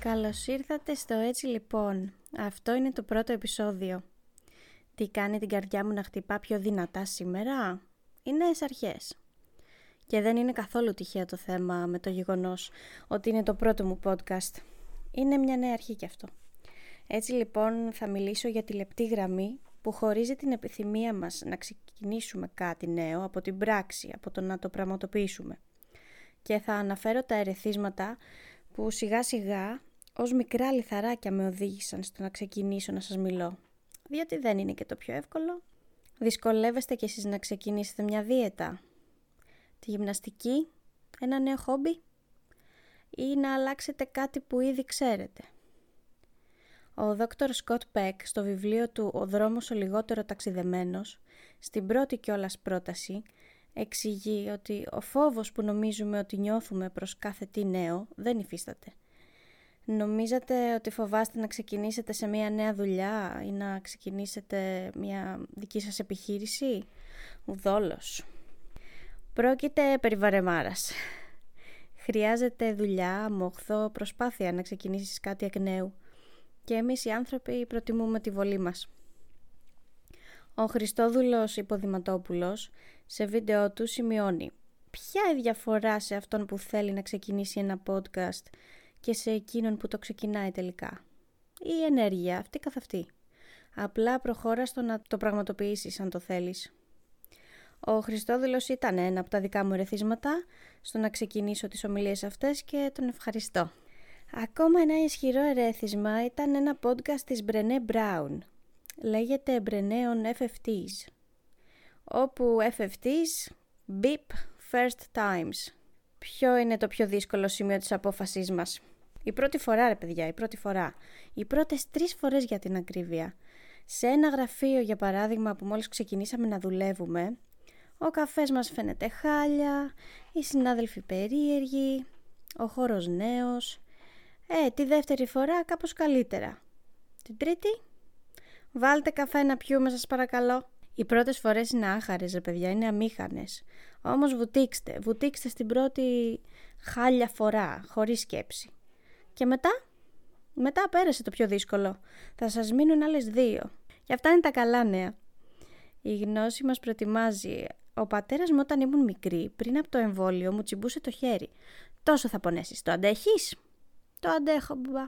Καλώς ήρθατε στο Έτσι Λοιπόν. Αυτό είναι το πρώτο επεισόδιο. Τι κάνει την καρδιά μου να χτυπά πιο δυνατά σήμερα; Οι νέες αρχές. Και δεν είναι καθόλου τυχαίο το θέμα με το γεγονός ότι είναι το πρώτο μου podcast. Είναι μια νέα αρχή κι αυτό. Έτσι λοιπόν θα μιλήσω για τη λεπτή γραμμή που χωρίζει την επιθυμία μας να ξεκινήσουμε κάτι νέο από την πράξη, από το να το πραγματοποιήσουμε. Και θα αναφέρω τα ερεθίσματα που σιγά σιγά ως μικρά λιθαράκια με οδήγησαν στο να ξεκινήσω να σας μιλώ. Διότι δεν είναι και το πιο εύκολο. Δυσκολεύεστε κι εσείς να ξεκινήσετε μια δίαιτα, τη γυμναστική, ένα νέο χόμπι ή να αλλάξετε κάτι που ήδη ξέρετε. Ο δόκτωρ Σκοτ Πέκ στο βιβλίο του «Ο δρόμος ο λιγότερο ταξιδεμένος» στην πρώτη κιόλας πρόταση εξηγεί ότι ο φόβος που νομίζουμε ότι νιώθουμε προς κάθε τι νέο δεν υφίσταται. Νομίζετε ότι φοβάστε να ξεκινήσετε σε μια νέα δουλειά ή να ξεκινήσετε μια δική σας επιχείρηση; Ουδόλως. Πρόκειται περί βαρεμάρας. Χρειάζεται δουλειά, μοχθό, προσπάθεια να ξεκινήσεις κάτι εκ νέου. Και εμείς οι άνθρωποι προτιμούμε τη βολή μας. Ο Χριστόδουλος Υποδηματόπουλος σε βίντεο του σημειώνει Ποια η διαφορά σε αυτόν που θέλει να ξεκινήσει ένα podcast και σε εκείνον που το ξεκινάει τελικά. Η ενέργεια αυτή καθ' αυτή. Απλά προχώρα στο να το πραγματοποιήσεις αν το θέλεις. Ο Χριστόδουλος ήταν ένα από τα δικά μου ερεθίσματα στο να ξεκινήσω τις ομιλίες αυτές και τον ευχαριστώ. Ακόμα ένα ισχυρό ερέθισμα ήταν ένα podcast της Brené Brown. Λέγεται Brené on FFTs. Όπου FFTs, Beep First Times. Ποιο είναι το πιο δύσκολο σημείο της απόφασής μας; Η πρώτη φορά ρε παιδιά, η πρώτη φορά. Οι πρώτες τρεις φορές για την ακρίβεια. Σε ένα γραφείο για παράδειγμα που μόλις ξεκινήσαμε να δουλεύουμε, ο καφές μας φαίνεται χάλια, οι συνάδελφοι περίεργοι, ο χώρος νέος. Ε, τη δεύτερη φορά κάπως καλύτερα. Την τρίτη, βάλτε καφέ να πιούμε σας παρακαλώ. Οι πρώτες φορές είναι άχαρες ρε παιδιά, είναι αμήχανες. Όμως βουτήξτε, βουτήξτε στην πρώτη χάλια φορά, χωρίς σκέψη. Και μετά, μετά πέρασε το πιο δύσκολο. Θα σας μείνουν άλλες δύο. Και αυτά είναι τα καλά νέα. Η γνώση μας προετοιμάζει. Ο πατέρας μου όταν ήμουν μικρή, πριν από το εμβόλιο, μου τσιμπούσε το χέρι. Τόσο θα πονέσεις. Το αντέχεις; Το αντέχω, μπουμπά.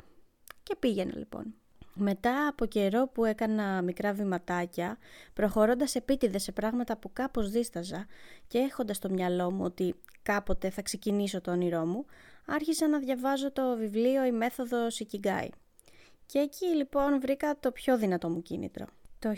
Και πήγαινε λοιπόν. Μετά από καιρό που έκανα μικρά βηματάκια, προχωρώντας επίτηδες σε πράγματα που κάπως δίσταζα και έχοντας στο μυαλό μου ότι κάποτε θα ξεκινήσω το όνειρό μου, άρχισα να διαβάζω το βιβλίο «Η μέθοδος Ikigai». Και εκεί λοιπόν βρήκα το πιο δυνατό μου κίνητρο. Το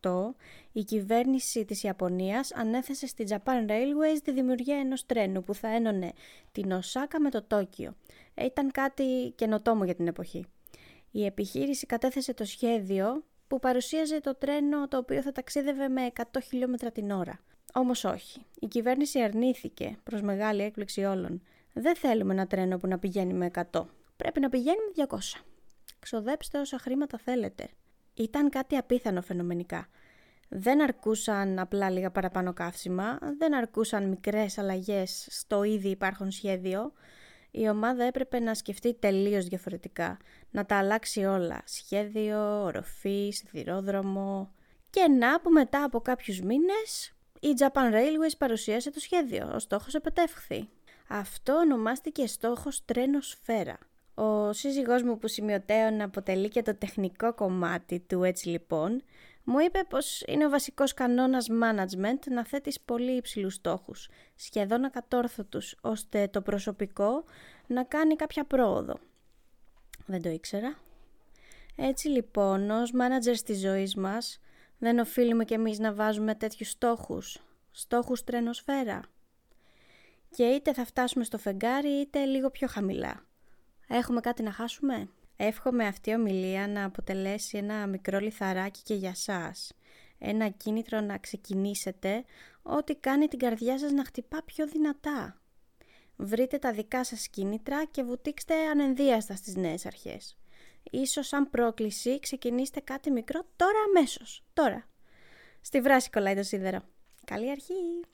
1958 η κυβέρνηση της Ιαπωνίας ανέθεσε στη Japan Railways τη δημιουργία ενός τρένου που θα ένωνε την Οσάκα με το Τόκιο. Ε, ήταν κάτι καινοτόμο για την εποχή. Η επιχείρηση κατέθεσε το σχέδιο που παρουσίαζε το τρένο το οποίο θα ταξίδευε με 100 χιλιόμετρα την ώρα. Όμως όχι. Η κυβέρνηση αρνήθηκε προς μεγάλη έκπληξη όλων. Δεν θέλουμε ένα τρένο που να πηγαίνει με 100. Πρέπει να πηγαίνει με 200. Ξοδέψτε όσα χρήματα θέλετε. Ήταν κάτι απίθανο φαινομενικά. Δεν αρκούσαν απλά λίγα παραπάνω καύσιμα, δεν αρκούσαν μικρές αλλαγές στο ήδη υπάρχον σχέδιο. Η ομάδα έπρεπε να σκεφτεί τελείως διαφορετικά, να τα αλλάξει όλα. Σχέδιο, οροφή, σιδηρόδρομο... Και να που μετά από κάποιους μήνες η Japan Railways παρουσίασε το σχέδιο. Ο στόχος επετεύχθη. Αυτό ονομάστηκε στόχος τρένο σφαίρα. Ο σύζυγός μου που σημειωτέων αποτελεί και το τεχνικό κομμάτι του έτσι λοιπόν, μου είπε πως είναι ο βασικός κανόνας management να θέτεις πολύ υψηλούς στόχους, σχεδόν ακατόρθωτους, ώστε το προσωπικό να κάνει κάποια πρόοδο. Δεν το ήξερα. Έτσι λοιπόν, ως manager της ζωής μας, δεν οφείλουμε κι εμείς να βάζουμε τέτοιους στόχους, στόχους τρένοσφαίρα. Και είτε θα φτάσουμε στο φεγγάρι είτε λίγο πιο χαμηλά. Έχουμε κάτι να χάσουμε; Εύχομαι αυτή η ομιλία να αποτελέσει ένα μικρό λιθαράκι και για σας. Ένα κίνητρο να ξεκινήσετε ό,τι κάνει την καρδιά σας να χτυπά πιο δυνατά. Βρείτε τα δικά σας κίνητρα και βουτήξτε ανενδίαστα στις νέες αρχές. Ίσως σαν πρόκληση ξεκινήστε κάτι μικρό τώρα αμέσως. Τώρα. Στη βράση κολλάει το σίδερο. Καλή αρχή!